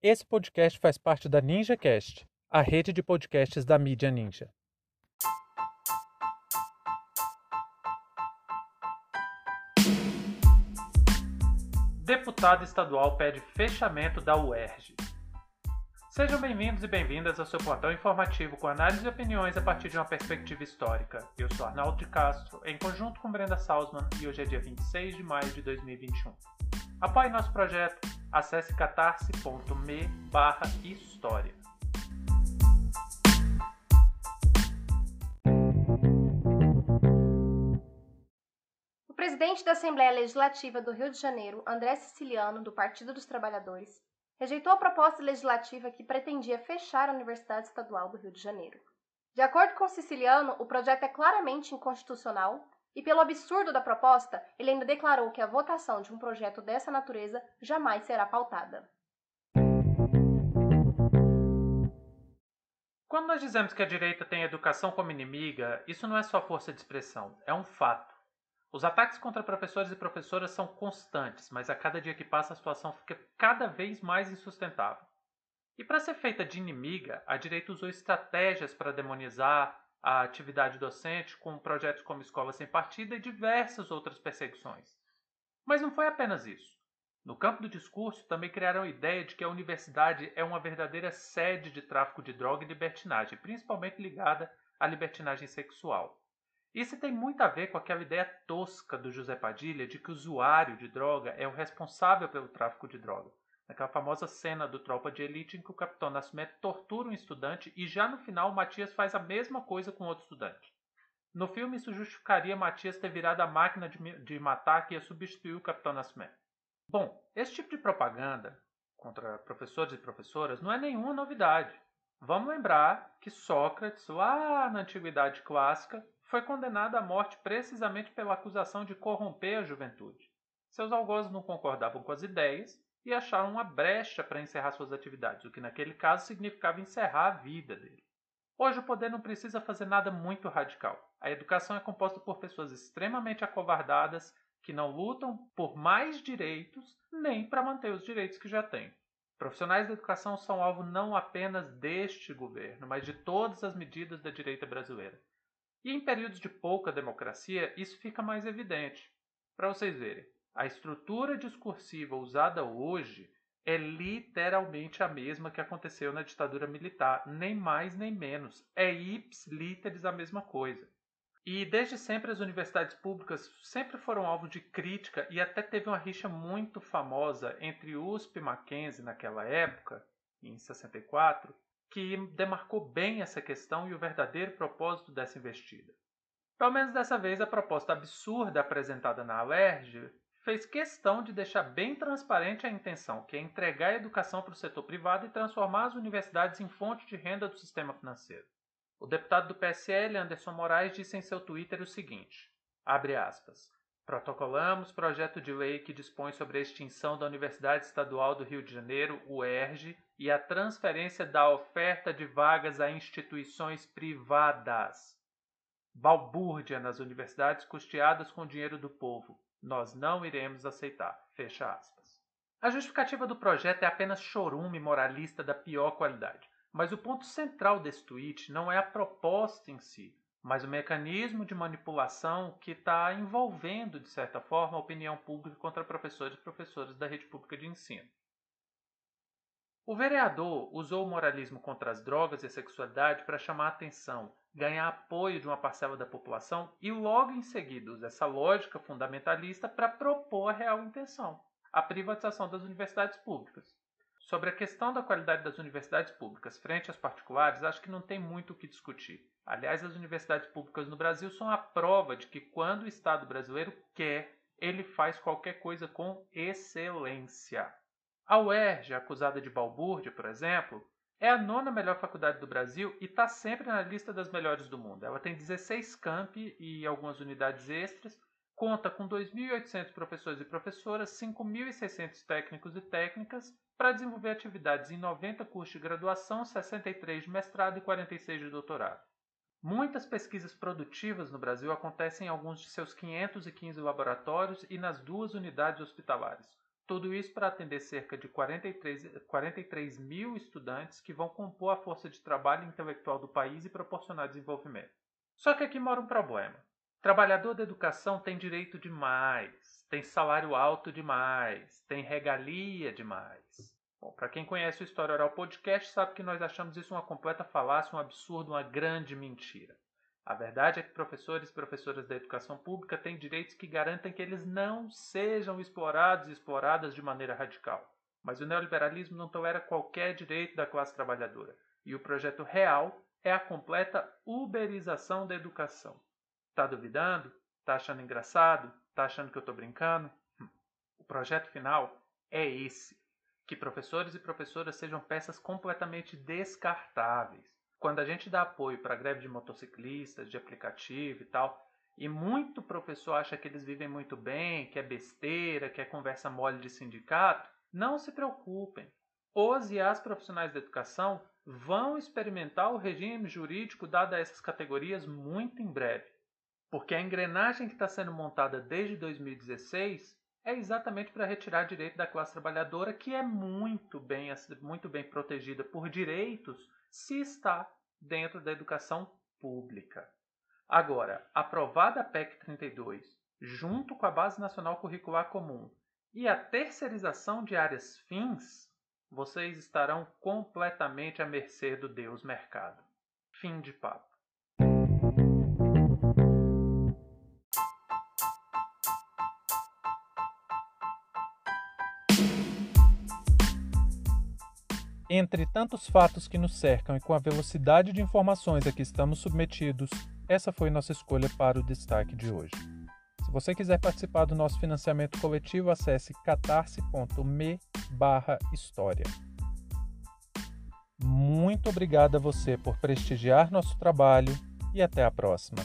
Esse podcast faz parte da NinjaCast, a rede de podcasts da mídia Ninja. Deputado estadual pede fechamento da UERJ. Sejam bem-vindos e bem-vindas ao seu portal informativo com análise e opiniões a partir de uma perspectiva histórica. Eu sou Arnaldo de Castro, em conjunto com Brenda Salzman, e hoje é dia 26 de maio de 2021. Apoie nosso projeto, acesse catarse.me história. O presidente da Assembleia Legislativa do Rio de Janeiro, André Siciliano, do Partido dos Trabalhadores, rejeitou a proposta legislativa que pretendia fechar a Universidade Estadual do Rio de Janeiro. De acordo com Siciliano, o projeto é claramente inconstitucional e, pelo absurdo da proposta, ele ainda declarou que a votação de um projeto dessa natureza jamais será pautada. Quando nós dizemos que a direita tem a educação como inimiga, isso não é só força de expressão, é um fato. Os ataques contra professores e professoras são constantes, mas a cada dia que passa a situação fica cada vez mais insustentável. E para ser feita de inimiga, a direita usou estratégias para demonizar a atividade docente com projetos como Escola Sem Partida e diversas outras perseguições. Mas não foi apenas isso. No campo do discurso, também criaram a ideia de que a universidade é uma verdadeira sede de tráfico de droga e libertinagem, principalmente ligada à libertinagem sexual. Isso tem muito a ver com aquela ideia tosca do José Padilha de que o usuário de droga é o responsável pelo tráfico de droga. Naquela famosa cena do Tropa de Elite em que o Capitão Nascimento tortura um estudante e já no final Matias faz a mesma coisa com outro estudante. No filme, isso justificaria Matias ter virado a máquina de, de matar que ia substituir o Capitão Nascimento. Bom, esse tipo de propaganda contra professores e professoras não é nenhuma novidade. Vamos lembrar que Sócrates, lá na antiguidade clássica, foi condenado à morte precisamente pela acusação de corromper a juventude. Seus algozes não concordavam com as ideias e acharam uma brecha para encerrar suas atividades, o que naquele caso significava encerrar a vida dele. Hoje o poder não precisa fazer nada muito radical. A educação é composta por pessoas extremamente acovardadas que não lutam por mais direitos nem para manter os direitos que já têm. Profissionais da educação são alvo não apenas deste governo, mas de todas as medidas da direita brasileira. E em períodos de pouca democracia, isso fica mais evidente. Para vocês verem, a estrutura discursiva usada hoje é literalmente a mesma que aconteceu na ditadura militar, nem mais nem menos. É ips literis a mesma coisa. E desde sempre as universidades públicas sempre foram alvo de crítica e até teve uma rixa muito famosa entre USP e Mackenzie naquela época, em 64, que demarcou bem essa questão e o verdadeiro propósito dessa investida. Pelo menos dessa vez, a proposta absurda apresentada na Alerj fez questão de deixar bem transparente a intenção, que é entregar a educação para o setor privado e transformar as universidades em fonte de renda do sistema financeiro. O deputado do PSL, Anderson Moraes, disse em seu Twitter o seguinte: abre aspas. Protocolamos projeto de lei que dispõe sobre a extinção da Universidade Estadual do Rio de Janeiro, UERJ, e a transferência da oferta de vagas a instituições privadas. Balbúrdia nas universidades custeadas com dinheiro do povo. Nós não iremos aceitar. Fecha aspas. A justificativa do projeto é apenas chorume moralista da pior qualidade. Mas o ponto central desse tweet não é a proposta em si, mas o mecanismo de manipulação que está envolvendo, de certa forma, a opinião pública contra professores e professoras da rede pública de ensino. O vereador usou o moralismo contra as drogas e a sexualidade para chamar a atenção, ganhar apoio de uma parcela da população e logo em seguida usa essa lógica fundamentalista para propor a real intenção, a privatização das universidades públicas. Sobre a questão da qualidade das universidades públicas frente às particulares, acho que não tem muito o que discutir. Aliás, as universidades públicas no Brasil são a prova de que quando o Estado brasileiro quer, ele faz qualquer coisa com excelência. A UERJ, acusada de balbúrdia, por exemplo, é a nona melhor faculdade do Brasil e está sempre na lista das melhores do mundo. Ela tem 16 campi e algumas unidades extras, conta com 2.800 professores e professoras, 5.600 técnicos e técnicas para desenvolver atividades em 90 cursos de graduação, 63 de mestrado e 46 de doutorado. Muitas pesquisas produtivas no Brasil acontecem em alguns de seus 515 laboratórios e nas duas unidades hospitalares. Tudo isso para atender cerca de 43, 43 mil estudantes que vão compor a força de trabalho intelectual do país e proporcionar desenvolvimento. Só que aqui mora um problema. Trabalhador da educação tem direito demais, tem salário alto demais, tem regalia demais. Bom, para quem conhece o História Oral Podcast, sabe que nós achamos isso uma completa falácia, um absurdo, uma grande mentira. A verdade é que professores e professoras da educação pública têm direitos que garantem que eles não sejam explorados e exploradas de maneira radical. Mas o neoliberalismo não tolera qualquer direito da classe trabalhadora. E o projeto real é a completa uberização da educação. Tá duvidando? Tá achando engraçado? Tá achando que eu estou brincando? Hum. O projeto final é esse que professores e professoras sejam peças completamente descartáveis. Quando a gente dá apoio para greve de motociclistas, de aplicativo e tal, e muito professor acha que eles vivem muito bem, que é besteira, que é conversa mole de sindicato, não se preocupem. Os e as profissionais da educação vão experimentar o regime jurídico dado a essas categorias muito em breve. Porque a engrenagem que está sendo montada desde 2016 é exatamente para retirar direito da classe trabalhadora, que é muito bem, muito bem protegida por direitos se está dentro da educação pública. Agora, aprovada a PEC 32, junto com a Base Nacional Curricular Comum e a terceirização de áreas fins, vocês estarão completamente à mercê do Deus mercado. Fim de papo. Entre tantos fatos que nos cercam e com a velocidade de informações a que estamos submetidos, essa foi nossa escolha para o destaque de hoje. Se você quiser participar do nosso financiamento coletivo, acesse catarse.me história. Muito obrigado a você por prestigiar nosso trabalho e até a próxima.